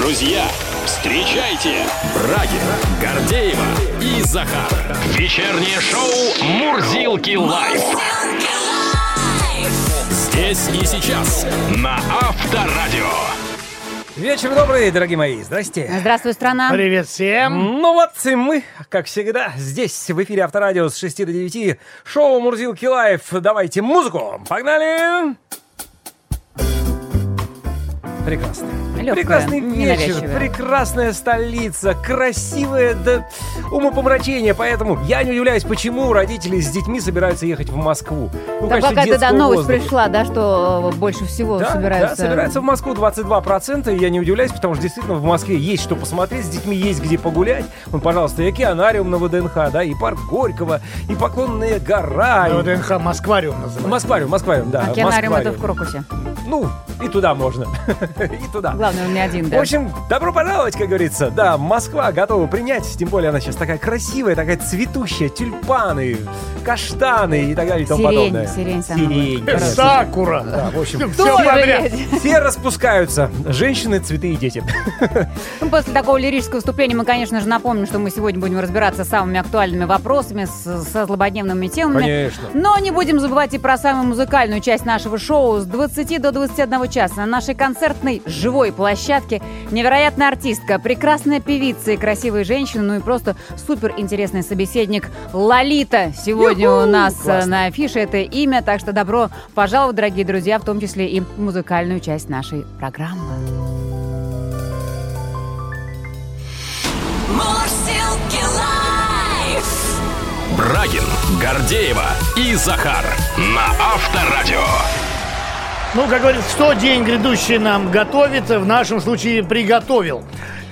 Друзья, встречайте Брагина, Гордеева и Захар. Вечернее шоу «Мурзилки live». Здесь и сейчас на Авторадио. Вечер добрый, дорогие мои. Здрасте. Здравствуй, страна. Привет всем. Ну вот и мы, как всегда, здесь в эфире Авторадио с 6 до 9. Шоу Мурзилки Live. Давайте музыку. Погнали! Прекрасно. Легкая, Прекрасный вечер, прекрасная столица, красивая до умопомрачения. Поэтому я не удивляюсь, почему родители с детьми собираются ехать в Москву. Ну, конечно, какая-то да, новость воздуха. пришла, да, что э, больше всего Да, собираются. да, собираются в Москву 22%, и я не удивляюсь, потому что действительно в Москве есть что посмотреть, с детьми есть где погулять. Вон, пожалуйста, и океанариум на ВДНХ, да, и парк Горького, и Поклонная гора. и- ВДНХ Москвариум называется. Москвариум, Москвариум, да. Океанариум это в Крокусе. Ну, и туда можно. И туда. Главное, он не один, В да. общем, добро пожаловать, как говорится. Да, Москва готова принять, тем более она сейчас такая красивая, такая цветущая, тюльпаны, каштаны и так далее и тому Сирень, подобное. сирень самая Сирень, конечно. Сакура. Да, в общем, Все подряд. все распускаются. Женщины, цветы и дети. Ну, после такого лирического выступления мы, конечно же, напомним, что мы сегодня будем разбираться с самыми актуальными вопросами, с- со злободневными темами. Конечно. Но не будем забывать и про самую музыкальную часть нашего шоу. С 20 до 21 часа на нашей концертной живой площадке невероятная артистка, прекрасная певица и красивая женщина, ну и просто супер интересный собеседник Лолита. Сегодня Юху! у нас э, Классно. на афише это имя, так что добро пожаловать, дорогие друзья, в том числе и музыкальную часть нашей программы. Брагин, Гордеева и Захар на Авторадио. Ну, как говорится, что день грядущий нам готовит, в нашем случае приготовил.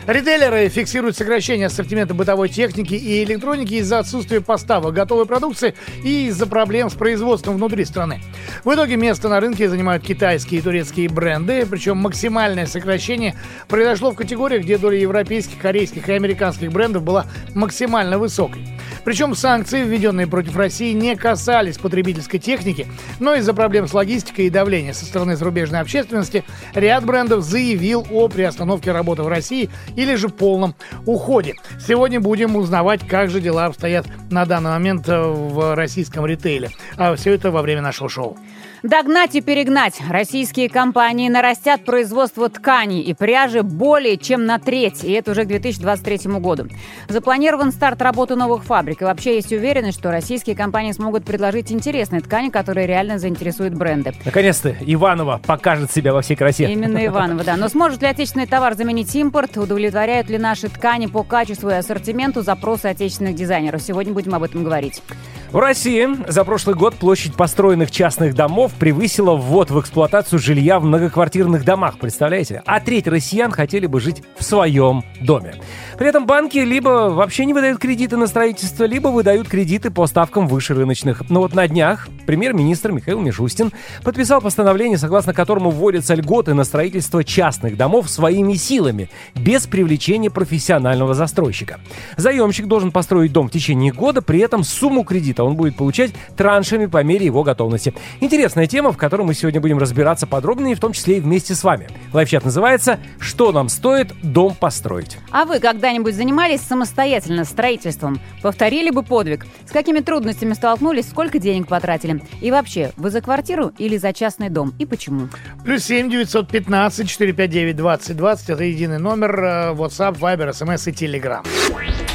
Ритейлеры фиксируют сокращение ассортимента бытовой техники и электроники из-за отсутствия поставок готовой продукции и из-за проблем с производством внутри страны. В итоге место на рынке занимают китайские и турецкие бренды, причем максимальное сокращение произошло в категориях, где доля европейских, корейских и американских брендов была максимально высокой. Причем санкции, введенные против России, не касались потребительской техники, но из-за проблем с логистикой и давления со стороны зарубежной общественности ряд брендов заявил о приостановке работы в России или же полном уходе. Сегодня будем узнавать, как же дела обстоят на данный момент э, в российском ритейле. А все это во время нашего шоу. Догнать и перегнать. Российские компании нарастят производство тканей и пряжи более чем на треть, и это уже к 2023 году. Запланирован старт работы новых фабрик, и вообще есть уверенность, что российские компании смогут предложить интересные ткани, которые реально заинтересуют бренды. Наконец-то Иванова покажет себя во всей красе. Именно Иванова, да. Но сможет ли отечественный товар заменить импорт? Удовлетворяют ли наши ткани по качеству и ассортименту запросы отечественных дизайнеров? Сегодня будем об этом говорить. В России за прошлый год площадь построенных частных домов превысила ввод в эксплуатацию жилья в многоквартирных домах, представляете? А треть россиян хотели бы жить в своем доме. При этом банки либо вообще не выдают кредиты на строительство, либо выдают кредиты по ставкам выше рыночных. Но вот на днях премьер-министр Михаил Мишустин подписал постановление, согласно которому вводятся льготы на строительство частных домов своими силами, без привлечения профессионального застройщика. Заемщик должен построить дом в течение года, при этом сумму кредита он будет получать траншами по мере его готовности. Интересная тема, в которой мы сегодня будем разбираться подробнее, в том числе и вместе с вами. Лайфчат называется «Что нам стоит дом построить?». А вы когда-нибудь занимались самостоятельно строительством? Повторили бы подвиг? С какими трудностями столкнулись? Сколько денег потратили? И вообще, вы за квартиру или за частный дом? И почему? Плюс 7 915 459 20 20 это единый номер э, WhatsApp, Viber, SMS и Telegram.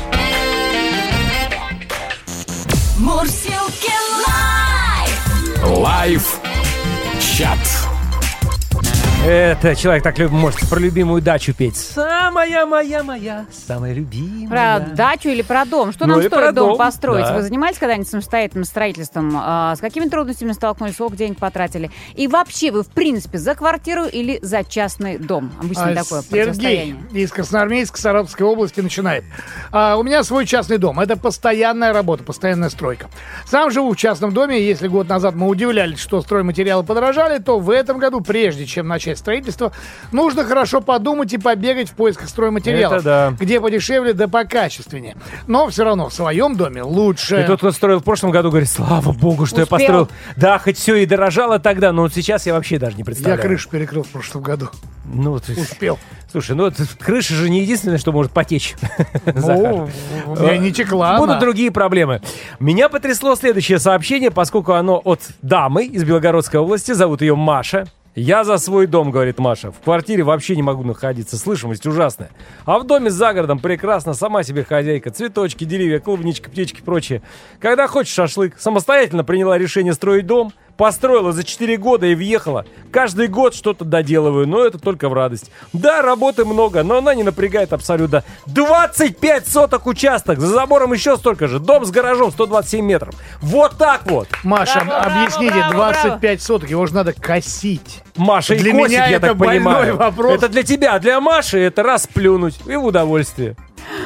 Мурзилки live. Live чат. Это человек так любит, может про любимую дачу петь. Самая моя моя, самая любимая. Про дачу или про дом? Что Ну нам стоит про дом, дом, построить? да. Вы занимались когда-нибудь самостоятельным строительством? А, с какими трудностями столкнулись? Сколько денег потратили? И вообще, вы в принципе за квартиру или за частный дом? Обычно А, такое Сергей противостояние. из Красноармейска Саратовской области начинает. А, у меня свой частный дом. Это постоянная работа, постоянная стройка. Сам живу в частном доме. Если год назад мы удивлялись, что стройматериалы подорожали, то в этом году, прежде чем начать начать строительство, нужно хорошо подумать и побегать в поисках стройматериалов. Это да. Где подешевле, да покачественнее. Но все равно в своем доме лучше. И тот, кто строил в прошлом году, говорит, слава богу, что я Успел. построил. Да, хоть все и дорожало тогда, но вот сейчас я вообще даже не Я представляю. крышу перекрыл в прошлом году. Ну, ты- Успел. Слушай, ну крыша же не единственное, что может потечь. Захар. Ну, у меня не текла Будут она. другие проблемы. Меня потрясло следующее сообщение, поскольку оно от дамы из Белгородской области, зовут ее Маша. Я за свой дом, говорит Маша. В квартире вообще не могу находиться, слышимость ужасная. А в доме за городом прекрасно, сама себе хозяйка. Цветочки, деревья, клубнички, птички и прочее. Когда хочешь шашлык, самостоятельно приняла решение строить дом, построила за 4 года и въехала. Каждый год что-то доделываю, но это только в радость. Да, работы много, но она не напрягает абсолютно. 25 соток участок, за забором еще столько же. Дом с гаражом 127 метров. Вот так вот. Маша, Браво, браво, объясните, браво, 25 соток, его же надо косить. Маша Для и косит, меня я это так больной понимаю. вопрос. Это для тебя, а для Маши это расплюнуть и в удовольствие.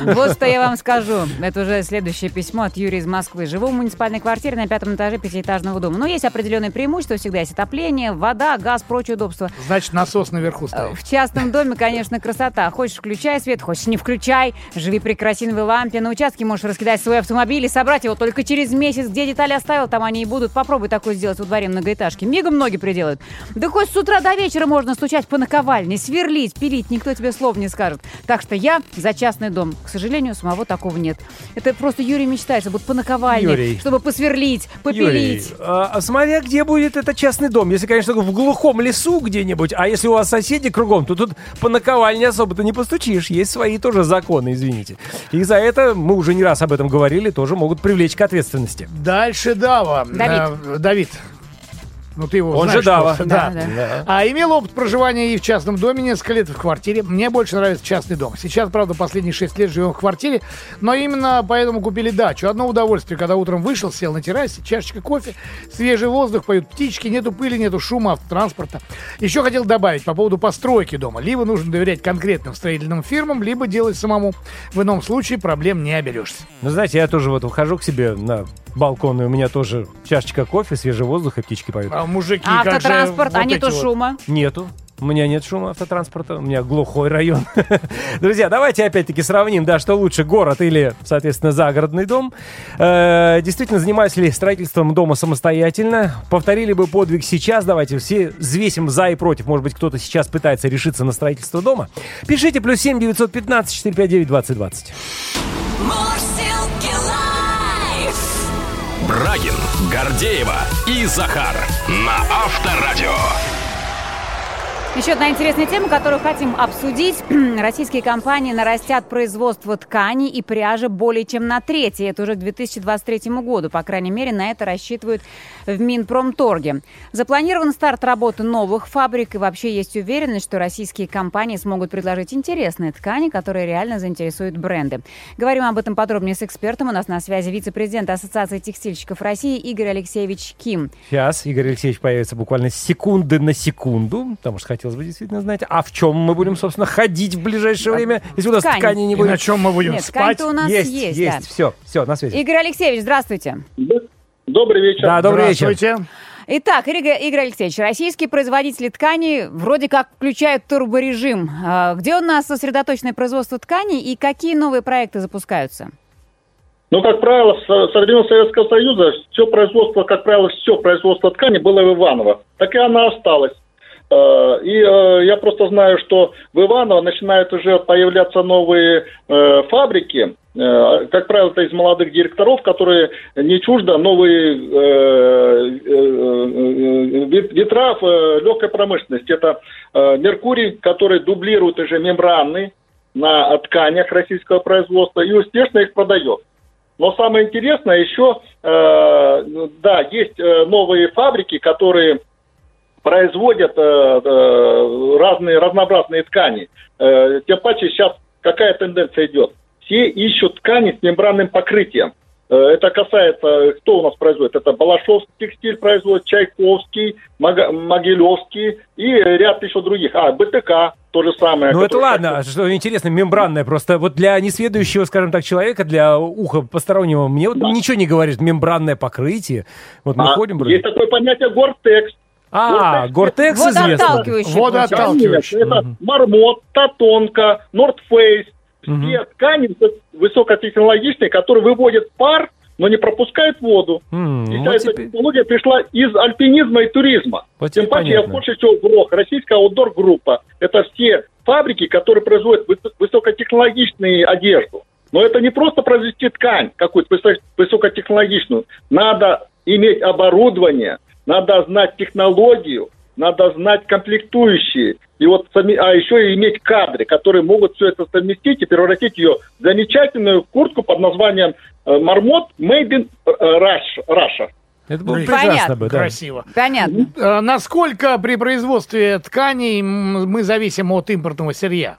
Вот что я вам скажу. Это уже следующее письмо от Юрия из Москвы. Живу в муниципальной квартире на пятом этаже пятиэтажного дома. Но есть определенные преимущества. Всегда есть отопление, вода, газ, прочие удобства. Значит, насос наверху Э, стоит. В частном доме, конечно, красота. Хочешь, включай свет, хочешь, не включай. Живи при керосиновой лампе. На участке можешь раскидать свой автомобиль и собрать его только через месяц. Где детали оставил, там они и будут. Попробуй такое сделать во дворе многоэтажки. Мигом многие приделают. Да хоть с утра до вечера можно стучать по наковальне, сверлить, пилить. Никто тебе слов не скажет. Так что я за частный дом. К сожалению, самого такого нет. Это просто Юрий мечтает, чтобы по наковальне, Юрий. чтобы посверлить, попилить. Юрий, а, а смотря где будет этот частный дом. Если, конечно, в глухом лесу где-нибудь, а если у вас соседи кругом, то тут по наковальне особо-то не постучишь. Есть свои тоже законы, извините. И за это, мы уже не раз об этом говорили, тоже могут привлечь к ответственности. Дальше Дава. Давид. Э, Давид. Ну, ты его Он знаешь же Дава. Да, Да. да. А имел опыт проживания и в частном доме несколько лет в квартире. Мне больше нравится частный дом. Сейчас, правда, последние 6 лет живем в квартире, но именно поэтому купили дачу. Одно удовольствие, когда утром вышел, сел на террасе, чашечка кофе, свежий воздух, поют птички, нету пыли, нету шума автотранспорта. Еще хотел добавить по поводу постройки дома. Либо нужно доверять конкретным строительным фирмам, либо делать самому. В ином случае проблем не оберешься. Ну, знаете, я тоже вот выхожу к себе на балкон, и у меня тоже чашечка кофе, свежий воздух и птички поют. А мужики, А как же автотранспорт, а вот нету вот? шума. Нету. У меня нет шума автотранспорта, у меня глухой район. Друзья, давайте опять-таки сравним, да, что лучше, город или, соответственно, загородный дом. Э, действительно, занимаюсь ли строительством дома самостоятельно? Повторили бы подвиг сейчас, давайте все взвесим за и против. Может быть, кто-то сейчас пытается решиться на строительство дома. Пишите, плюс 7 915 459 2020. Брагин, Гордеева и Захар на Авторадио. Еще одна интересная тема, которую хотим обсудить. Российские компании нарастят производство тканей и пряжи более чем на треть. Это уже к 2023 году. По крайней мере, на это рассчитывают в Минпромторге. Запланирован старт работы новых фабрик. И вообще есть уверенность, что российские компании смогут предложить интересные ткани, которые реально заинтересуют бренды. Говорим об этом подробнее с экспертом. У нас на связи вице-президент Ассоциации текстильщиков России Игорь Алексеевич Ким. Сейчас Игорь Алексеевич появится буквально секунды на секунду, потому что хотелось бы действительно знать, а в чем мы будем, собственно, ходить в ближайшее время, если у нас Ткань. ткани не И будет. на чем мы будем Нет, спать? у нас есть, есть, есть, да. все, все, на связи. Игорь Алексеевич, здравствуйте. Добрый вечер. Да, добрый вечер. Здравствуйте. Итак, Игорь, Игорь Алексеевич, российские производители тканей вроде как включают турборежим. А Где у нас сосредоточенное производство тканей и какие новые проекты запускаются? Ну, как правило, со со времен Советского Союза все производство, как правило, все производство ткани было в Иваново. Так и она осталась. Э, И э, я просто знаю, что в Иваново начинают уже появляться новые э, фабрики, как правило, это из молодых директоров, которые не чуждо новые ветра в легкой промышленности. Это Меркурий, который дублирует уже мембраны на тканях российского производства и успешно их продает. Но самое интересное еще, да, есть новые фабрики, которые производят э, э, разные разнообразные ткани. Э, тем паче сейчас какая тенденция идет? Все ищут ткани с мембранным покрытием. Э, Это касается, кто у нас производит? Это Балашовский текстиль производит, Чайковский, Мага- Могилевский и ряд еще других. А, БТК то же самое. Ну это ладно, что интересно, мембранная просто. Вот для несведущего, скажем так, человека, для уха постороннего, мне вот ничего не говорит. Мембранное покрытие. Вот мы А, ходим... есть такое понятие Гортекс. А, Гортекс- Гортекс известно. Водоотталкивающий. Это Мармот, Татонка, Нордфейс. Все ткани высокотехнологичные, которые выводят пар, но не пропускают воду. М, И вот вся эта теперь- технология пришла из альпинизма и туризма. Вот Тем паче, я понятно. больше всего ГРОХ, российская аутдор-группа. Это все фабрики, которые производят высо- высокотехнологичную одежду. Но это не просто произвести ткань какую-то высо- высокотехнологичную. Надо иметь оборудование, надо знать технологию, надо знать комплектующие. И вот, сами- а еще и иметь кадры, которые могут все это совместить и превратить ее в замечательную куртку под названием э, «Мармот Made in э, Russia». Это было прекрасно понятно. бы, да. Красиво. Понятно. Э, Насколько при производстве тканей мы зависим от импортного сырья?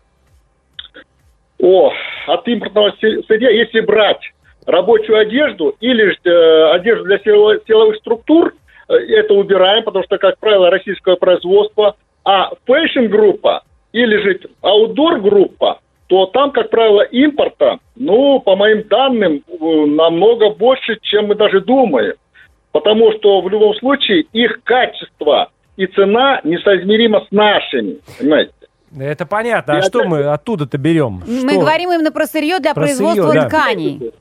О, от импортного сырья, если брать рабочую одежду или э, одежду для сило- силовых структур, э, это убираем, потому что, как правило, российское производство, а фэшн-группа или же аутдор-группа, то там, как правило, импорта, ну, по моим данным, э, намного больше, чем мы даже думаем. Потому что в любом случае их качество и цена несоизмеримо с нашими, понимаете? Это понятно. А И что опять- мы оттуда-то берем? Мы Что? говорим именно про сырье для Про производства сырье, да. тканей.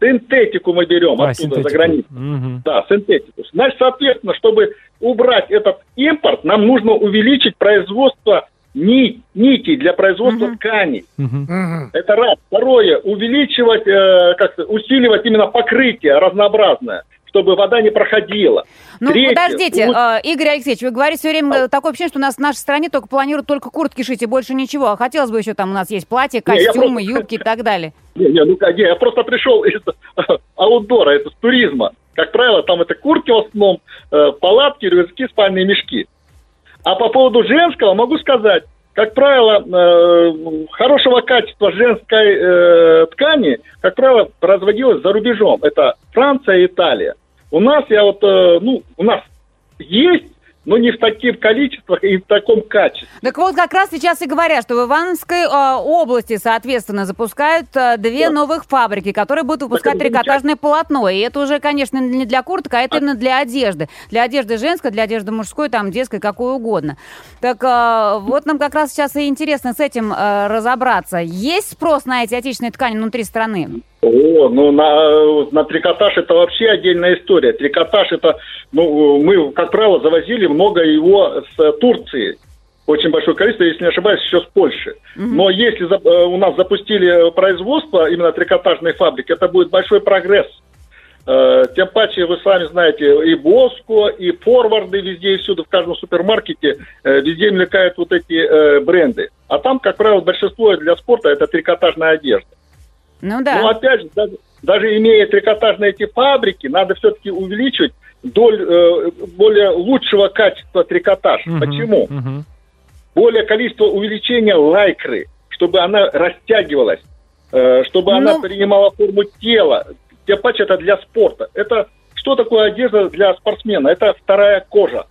Син- Синтетику мы берем А, оттуда, синтетику. за границу. Мгм. Да, синтетику. Значит, соответственно, чтобы убрать этот импорт, нам нужно увеличить производство ни- нитей для производства тканей. Мгм. Мгм. Это раз. Второе, увеличивать, э, как сказать, усиливать именно покрытие разнообразное, чтобы вода не проходила. Ну, Третье, подождите, у- э, Игорь Алексеевич, вы говорите все время э, такое ощущение, что у нас в нашей стране только планируют только куртки шить и больше ничего. А хотелось бы еще там у нас есть платья, Не, костюмы, просто- юбки и так далее. Не, не, ну не, я просто пришел из аутдора, это с туризма. Как правило, там это куртки в основном, э, палатки, рюкзаки, спальные мешки. А по поводу женского могу сказать, как правило, э, хорошего качества женской э, ткани, как правило, производилось за рубежом. Это Франция и Италия. У нас, я вот, э, ну, у нас есть, но не в таких количествах и в таком качестве. Так вот, как раз сейчас и говорят, что в Ивановской э, области, соответственно, запускают э, две Да. новых фабрики, которые будут выпускать трикотажное полотно. И это уже, конечно, не для курток, а это именно для одежды. Для одежды женской, для одежды мужской, там, детской, какой угодно. Так э, вот нам как раз сейчас и интересно с этим э, разобраться. Есть спрос на эти отечественные ткани внутри страны? О, ну на, на трикотаж это вообще отдельная история. Трикотаж это, ну, мы, как правило, завозили много его с Турции. Очень большое количество, если не ошибаюсь, еще с Польши. Но если за- э, у нас запустили производство именно трикотажной фабрики, это будет большой прогресс. Э, Тем паче, вы сами знаете, и Боско, и форварды везде и всюду, в каждом супермаркете, э, везде мелькают вот эти бренды. А там, как правило, большинство для спорта это трикотажная одежда. Ну да. Но опять же, даже, даже имея трикотажные эти фабрики, надо все-таки увеличивать доль э, более лучшего качества трикотаж. Мгм. Почему? Мгм. Более количество увеличения лайкры, чтобы она растягивалась, э, чтобы она Ну- принимала форму тела. Тем паче это для спорта. Это что такое одежда для спортсмена? Это вторая кожа.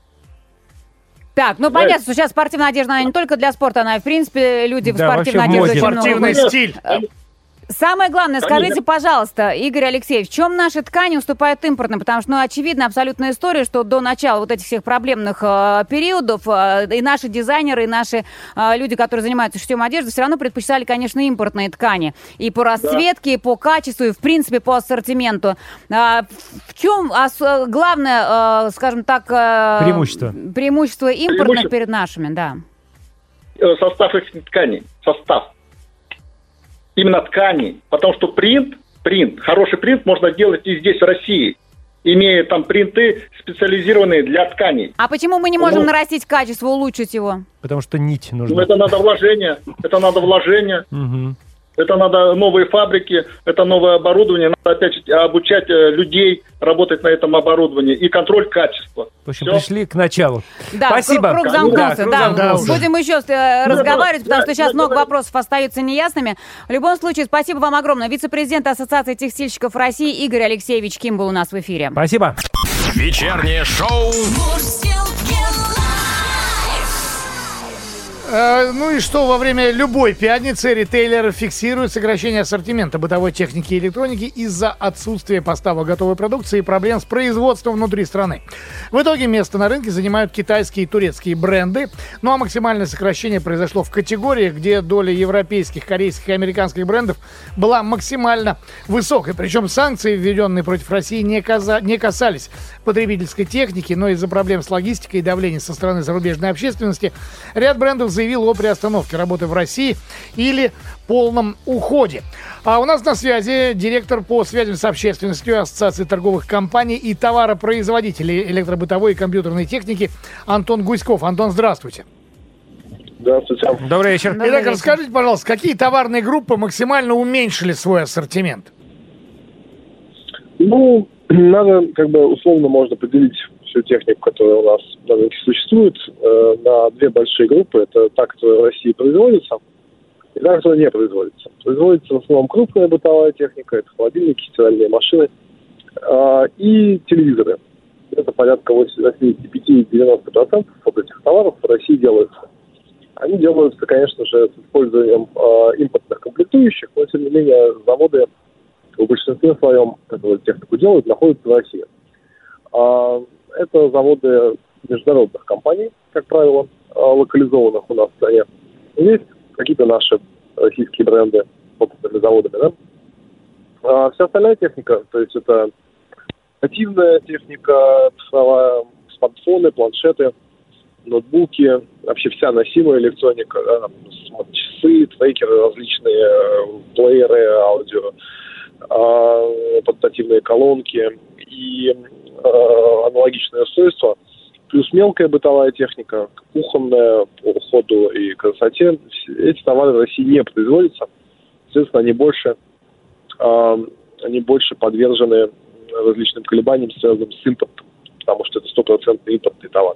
Так, ну понятно, что сейчас спортивная одежда, она не только для спорта, она, в принципе, люди в Да, спортивной в одежде моде. очень много Спортивный стиль. Самое главное, Конечно. скажите, пожалуйста, Игорь Алексеевич, в чем наши ткани уступают импортным? Потому что, ну, очевидно, абсолютная история, что до начала вот этих всех проблемных э, периодов э, и наши дизайнеры, и наши э, люди, которые занимаются шитьем одежды, все равно предпочитали, конечно, импортные ткани. И по расцветке, и по качеству, и, в принципе, по ассортименту. А, в чем ос- главное, э, скажем так... э, Преимущество. Преимущество импортных Преимущество. перед нашими, да. Э, состав их тканей, состав. Именно тканей. Потому что принт, принт, хороший принт можно делать и здесь, в России, имея там принты специализированные для тканей. А почему мы не можем Ну. нарастить качество, улучшить его? Потому что нить Ну, нужна. это надо вложение, это надо вложение. Это надо новые фабрики, это новое оборудование, надо опять обучать э, людей работать на этом оборудовании и контроль качества. В общем, Всё. пришли к началу. Да, Спасибо. круг, круг Да, замкнулся. круг Да, замкнулся. Будем еще э, Ну, разговаривать, да, потому что да, сейчас да, много да. вопросов остаются неясными. В любом случае, спасибо вам огромное. Вице-президент Ассоциации текстильщиков России Игорь Алексеевич Ким был у нас в эфире. Спасибо. Вечернее шоу ну и что, во время любой пятницы ритейлеры фиксируют сокращение ассортимента бытовой техники и электроники из-за отсутствия поставок готовой продукции и проблем с производством внутри страны. В итоге место на рынке занимают китайские и турецкие бренды. Ну а максимальное сокращение произошло в категории, где доля европейских, корейских и американских брендов была максимально высокой. Причем санкции, введенные против России, не, каза- не касались потребительской техники, но из-за проблем с логистикой и давления со стороны зарубежной общественности ряд брендов заявил о приостановке работы в России или полном уходе. А у нас на связи директор по связям с общественностью Ассоциации торговых компаний и товаропроизводителей электробытовой и компьютерной техники Антон Гуськов. Антон, здравствуйте. Здравствуйте. Добрый вечер. Добрый Итак, вечер. расскажите, пожалуйста, какие товарные группы максимально уменьшили свой ассортимент? Ну, надо, как бы, условно можно поделить всю технику, которая у нас существует, э, на две большие группы. Это та, которая в России производится, и та, которая не производится. Производится в основном крупная бытовая техника, это холодильники, стиральные машины э, и телевизоры. Это порядка 85-90% от этих товаров в России делаются. Они делаются, конечно же, с использованием э, импортных комплектующих, но, тем не менее, заводы в большинстве своем, которые технику делают, находятся в России. А, Это заводы международных компаний, как правило, а, локализованных у нас в стране. Есть какие-то наши российские бренды собственными заводами, да? А вся остальная техника, то есть это нативная техника, смартфоны, планшеты, ноутбуки, вообще вся носимая электроника, да, смарт-часы, трекеры различные, плееры аудио, э, портативные колонки и э, аналогичные устройства, плюс мелкая бытовая техника, кухонная по уходу и красоте. Эти товары в России не производятся, соответственно, они больше, э, они больше подвержены различным колебаниям, связанным с импортом, потому что это стопроцентный импортный товар.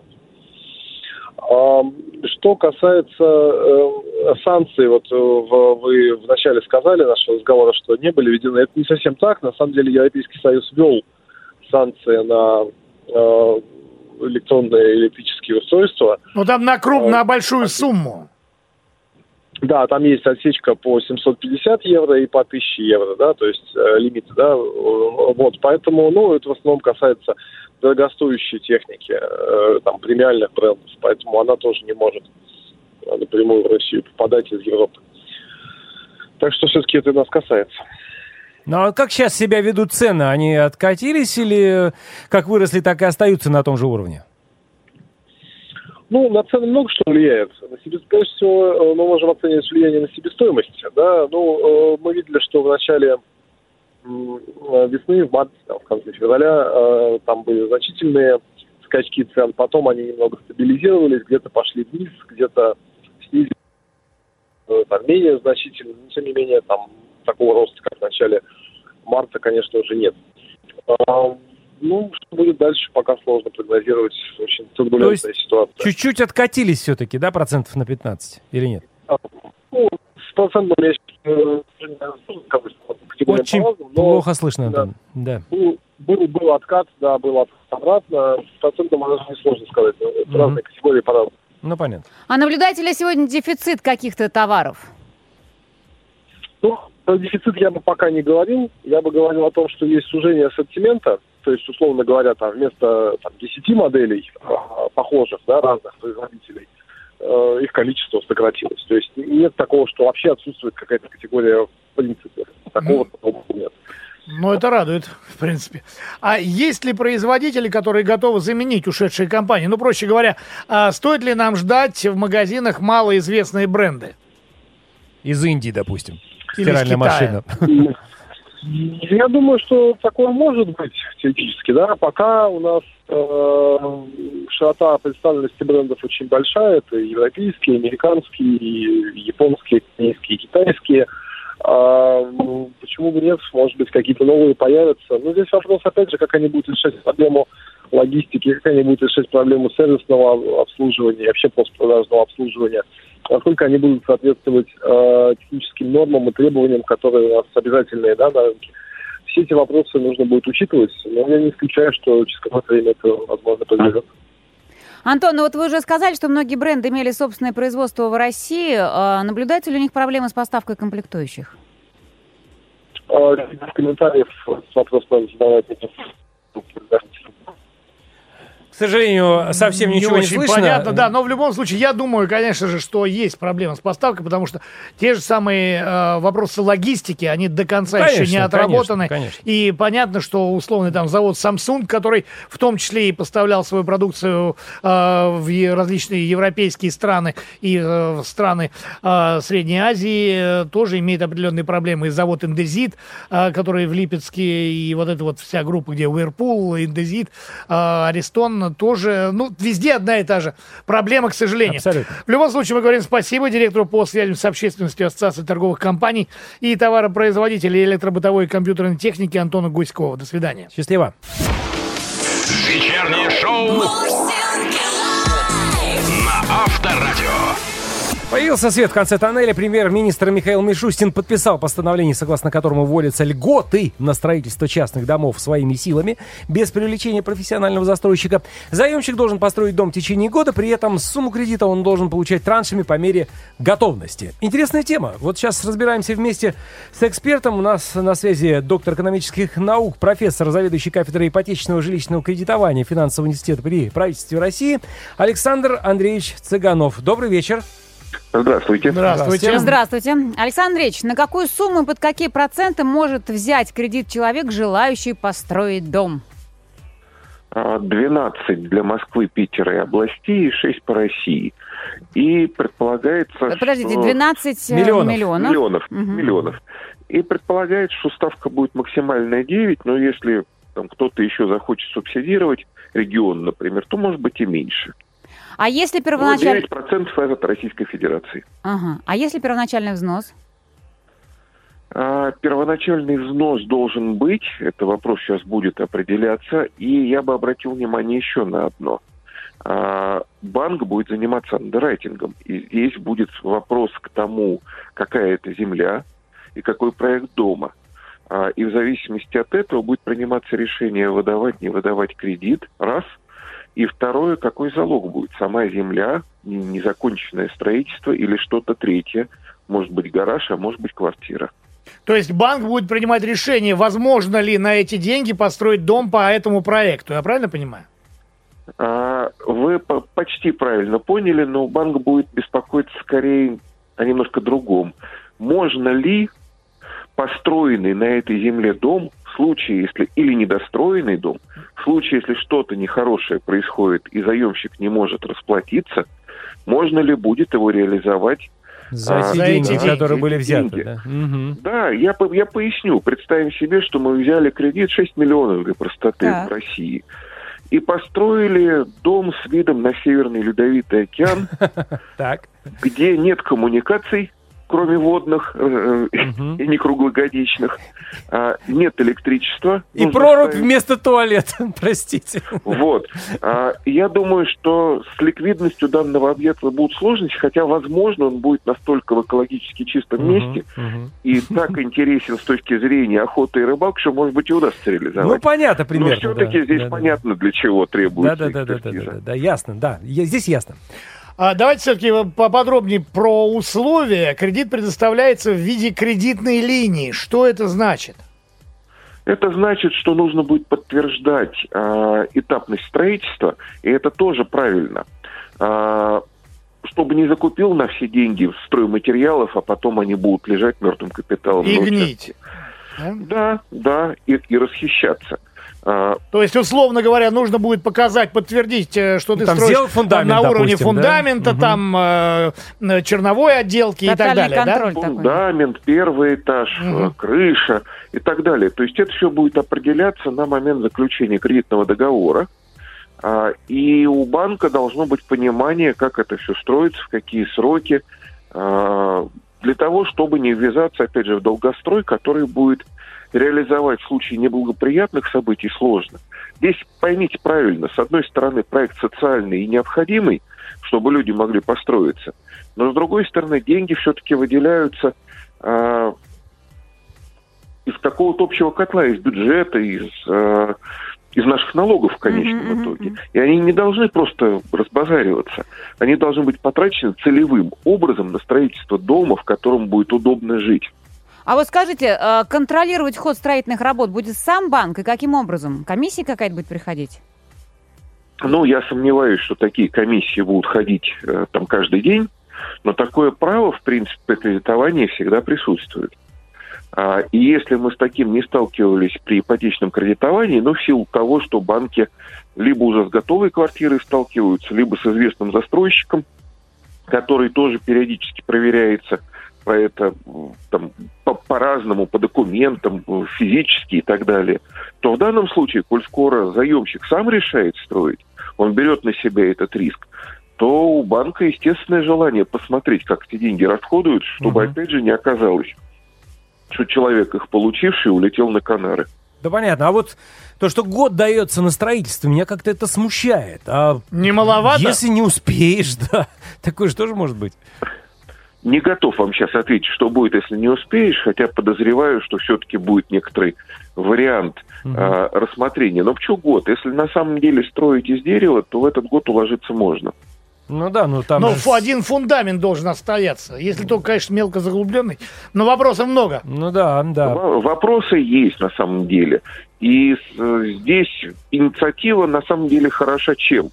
А, Что касается э, санкций, вот э, в- вы вначале сказали нашего разговора, что не были введены. Это не совсем так. На самом деле Европейский Союз ввел санкции на э, электронные электрические устройства. Ну, там на круг, на большую сумму. Да, там есть отсечка по 750 евро и по 1000 евро, да, то есть э, лимиты, да, э, вот, поэтому, ну, это в основном касается дорогостоящей техники, э, там, премиальных брендов, поэтому она тоже не может э, напрямую в Россию попадать из Европы. Так что все-таки это нас касается. Ну а как сейчас себя ведут цены? Они откатились или как выросли, так и остаются на том же уровне? Ну, на цены много что влияет. На себе, прежде всего, э, мы можем оценивать влияние на себестоимость. Да? Ну, э, мы видели, что в начале э, весны, в марте, в конце февраля, там были значительные скачки цен. Потом они немного стабилизировались, где-то пошли вниз, где-то снизились там, менее значительно. Но, тем не менее, там такого роста, как в начале марта, конечно, уже нет. А, Ну, что будет дальше, пока сложно прогнозировать. Очень турбулентная ситуация. Чуть-чуть откатились все-таки, да, процентов на 15 или нет? Ну, с процентом я э, категория Очень но плохо слышно, да. Да. Был, был, был откат, да, был откат обратно. С процентом даже не сложно сказать. Мгм. Разные категории по-разному. Ну, понятно. А наблюдаете ли сегодня дефицит каких-то товаров? Ну, про дефицит я бы пока не говорил. Я бы говорил о том, что есть сужение ассортимента. То есть, условно говоря, там вместо там, 10 моделей а, похожих, да, разных производителей, э, их количество сократилось. То есть нет такого, что вообще отсутствует какая-то категория в принципе. Такого такого нет. Ну, это радует, в принципе. А есть ли производители, которые готовы заменить ушедшие компании? Ну, проще говоря, а стоит ли нам ждать в магазинах малоизвестные бренды? Из Индии, допустим. Стиральная машина. Я думаю, что такое может быть теоретически, да. Пока у нас э, широта представленности брендов очень большая. Это европейские, американские, японские, корейские, китайские. А, ну, почему бы нет? Может быть, какие-то новые появятся. Но здесь вопрос, опять же, как они будут решать проблему логистики, как они будут решать проблему сервисного обслуживания, вообще постпродажного обслуживания, насколько они будут соответствовать э, техническим нормам и требованиям, которые у нас обязательные да, на рынке. Все эти вопросы нужно будет учитывать, но я не исключаю, что через какое-то время это возможно произойдет. Антон, ну вот вы уже сказали, что многие бренды имели собственное производство в России. А Наблюдаются ли у них проблемы с поставкой комплектующих? А, В комментариях вопрос надо задавать. К сожалению, совсем ничего не слышно. понятно, да, но в любом случае, я думаю, конечно же, что есть проблема с поставкой, потому что те же самые э, вопросы логистики, они до конца еще Конечно, не отработаны. конечно, конечно. И понятно, что условный там завод Samsung, который в том числе и поставлял свою продукцию э, в различные европейские страны и э, в страны э, Средней Азии, э, тоже имеет определенные проблемы. И завод Индезит, э, который в Липецке, и вот эта вот вся группа, где Уирпул, Индезит, э, Аристон, тоже, ну, везде одна и та же проблема, к сожалению. Абсолютно. В любом случае, мы говорим спасибо директору по связям с общественностью Ассоциации торговых компаний и товаропроизводителей электробытовой и компьютерной техники Антону Гуськова. До свидания. Счастливо. Вечернее шоу Появился свет в конце тоннеля. Премьер-министр Михаил Мишустин подписал постановление, согласно которому вводятся льготы на строительство частных домов своими силами, без привлечения профессионального застройщика. Заемщик должен построить дом в течение года, при этом сумму кредита он должен получать траншами по мере готовности. Интересная тема. Вот сейчас разбираемся вместе с экспертом. У нас на связи доктор экономических наук, профессор, заведующий кафедрой ипотечного жилищного кредитования финансового университета при правительстве России Александр Андреевич Цыганов. Добрый вечер. Здравствуйте. Здравствуйте. Здравствуйте. Александр Андреевич, на какую сумму и под какие проценты может взять кредит человек, желающий построить дом? А, 12 для Москвы, Питера и областей, и 6 по России. И предполагается, Э, Подождите, что... 12 э, Миллионов. миллионов. Миллионов, Мгм. миллионов. И предполагается, что ставка будет максимальная 9, но если там, кто-то еще захочет субсидировать регион, например, то может быть и меньше. А если Но первоначально... 9% это от Российской Федерации. Ага. А если первоначальный взнос? А, Первоначальный взнос должен быть, это вопрос сейчас будет определяться, и я бы обратил внимание еще на одно. А, Банк будет заниматься андеррайтингом, и здесь будет вопрос к тому, какая это земля и какой проект дома. А, И в зависимости от этого будет приниматься решение выдавать, не выдавать кредит, раз. И второе, какой залог будет, сама земля, незаконченное строительство или что-то третье, может быть гараж, а может быть квартира. То есть банк будет принимать решение, возможно ли на эти деньги построить дом по этому проекту. Я правильно понимаю? А, Вы по- почти правильно поняли, но банк будет беспокоиться скорее о немножко другом. Можно ли построенный на этой земле дом, в случае, если или недостроенный дом, в случае, если что-то нехорошее происходит и заемщик не может расплатиться, можно ли будет его реализовать За А, те за деньги, эти которые деньги. были взяты. Деньги. Да? Мгм. Да, я, я поясню. Представим себе, что мы взяли кредит 6 миллионов для простоты Так. в России и построили дом с видом на Северный Ледовитый океан, где нет коммуникаций, кроме водных э, Мгм. и не круглогодичных, а, нет электричества. И прорубь ставить- вместо туалета, простите. Вот. А, Я думаю, что с ликвидностью данного объекта будут сложности, хотя, возможно, он будет настолько в экологически чистом месте Мгм. и так интересен с точки зрения охоты и рыбалки, что, может быть, и удастся Ну, реализовать. понятно Но примерно. все-таки да. здесь Да, да. понятно, для чего Да, требуется да, да, да, да, экспертиза. да, да, ясно, да. Я- Здесь ясно. А давайте все-таки поподробнее про условия. Кредит предоставляется в виде кредитной линии. Что это значит? Это значит, что нужно будет подтверждать а, этапность строительства, и это тоже правильно. А, чтобы не закупил на все деньги стройматериалов, а потом они будут лежать мертвым капиталом. И на гнить. Да, да, и, и расхищаться. А, То есть, условно говоря, нужно будет показать, подтвердить, э, что ты Там строишь фундамент, на уровне допустим, да? фундамента, Мгм. там э, э, черновой отделки и так Тотальный далее. да? такой. фундамент, первый этаж, э, крыша и так далее. То есть это все будет определяться на момент заключения кредитного договора. А, И у банка должно быть понимание, как это все строится, в какие сроки, а, для того, чтобы не ввязаться, опять же, в долгострой, который будет реализовать в случае неблагоприятных событий сложно. Здесь поймите правильно, с одной стороны, проект социальный и необходимый, чтобы люди могли построиться, но с другой стороны, деньги все-таки выделяются а, из какого-то общего котла, из бюджета, из а, из наших налогов в конечном мгм, итоге. мгм. И они не должны просто разбазариваться. Они должны быть потрачены целевым образом на строительство дома, в котором будет удобно жить. А вот скажите, э, контролировать ход строительных работ будет сам банк и каким образом? Комиссия какая-то будет приходить? Ну, я сомневаюсь, что такие комиссии будут ходить э, там каждый день, но такое право, в принципе, кредитования всегда присутствует. А, и если мы с таким не сталкивались при ипотечном кредитовании, ну, в силу того, что банки либо уже с готовой квартирой сталкиваются, либо с известным застройщиком, который тоже периодически проверяется про это там, по- по-разному, по документам, физически и так далее, то в данном случае, коль скоро заемщик сам решает строить, он берет на себя этот риск, то у банка естественное желание посмотреть, как эти деньги расходуются, чтобы, Мгм. опять же, не оказалось, что человек, их получивший, улетел на Канары. Да понятно. А вот то, что год дается на строительство, меня как-то это смущает. А Не маловато? если не успеешь, да, такое же тоже может быть. Не готов вам сейчас ответить, что будет, если не успеешь, хотя подозреваю, что все-таки будет некоторый вариант Мгм. а, рассмотрения. Но почему год? Если на самом деле строить из дерева, то в этот год уложиться можно. Ну да, ну там... Но один фундамент должен остаться. Если только, конечно, мелко заглубленный. Но вопросов много. Ну да, да. Во- Вопросы есть на самом деле. И э, здесь инициатива на самом деле хороша чем?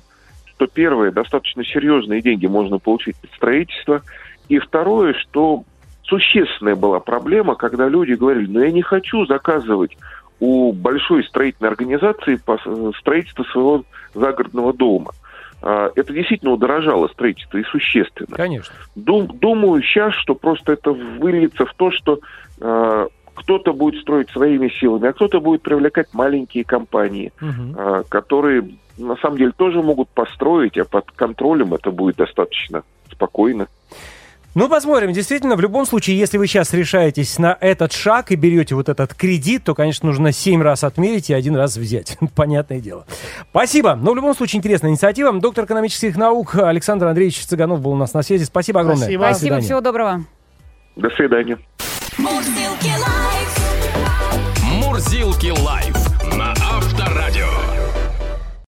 Что первое, достаточно серьезные деньги можно получить под строительство. И второе, что существенная была проблема, когда люди говорили, ну я не хочу заказывать у большой строительной организации по с- строительство своего загородного дома. А, Это действительно удорожало строительство и существенно. Конечно. Дум- думаю сейчас, что просто это выльется в то, что э, кто-то будет строить своими силами, а кто-то будет привлекать маленькие компании, Мгм. э, которые на самом деле тоже могут построить, а под контролем это будет достаточно спокойно. Ну, посмотрим. Действительно, в любом случае, если вы сейчас решаетесь на этот шаг и берете вот этот кредит, то, конечно, нужно семь раз отмерить и один раз взять. Понятное дело. Спасибо. Но в любом случае, интересная инициатива. Доктор экономических наук Александр Андреевич Цыганов был у нас на связи. Спасибо огромное. Спасибо. До Спасибо, всего доброго. До свидания. Мурзилки лайф. Мурзилки лайф.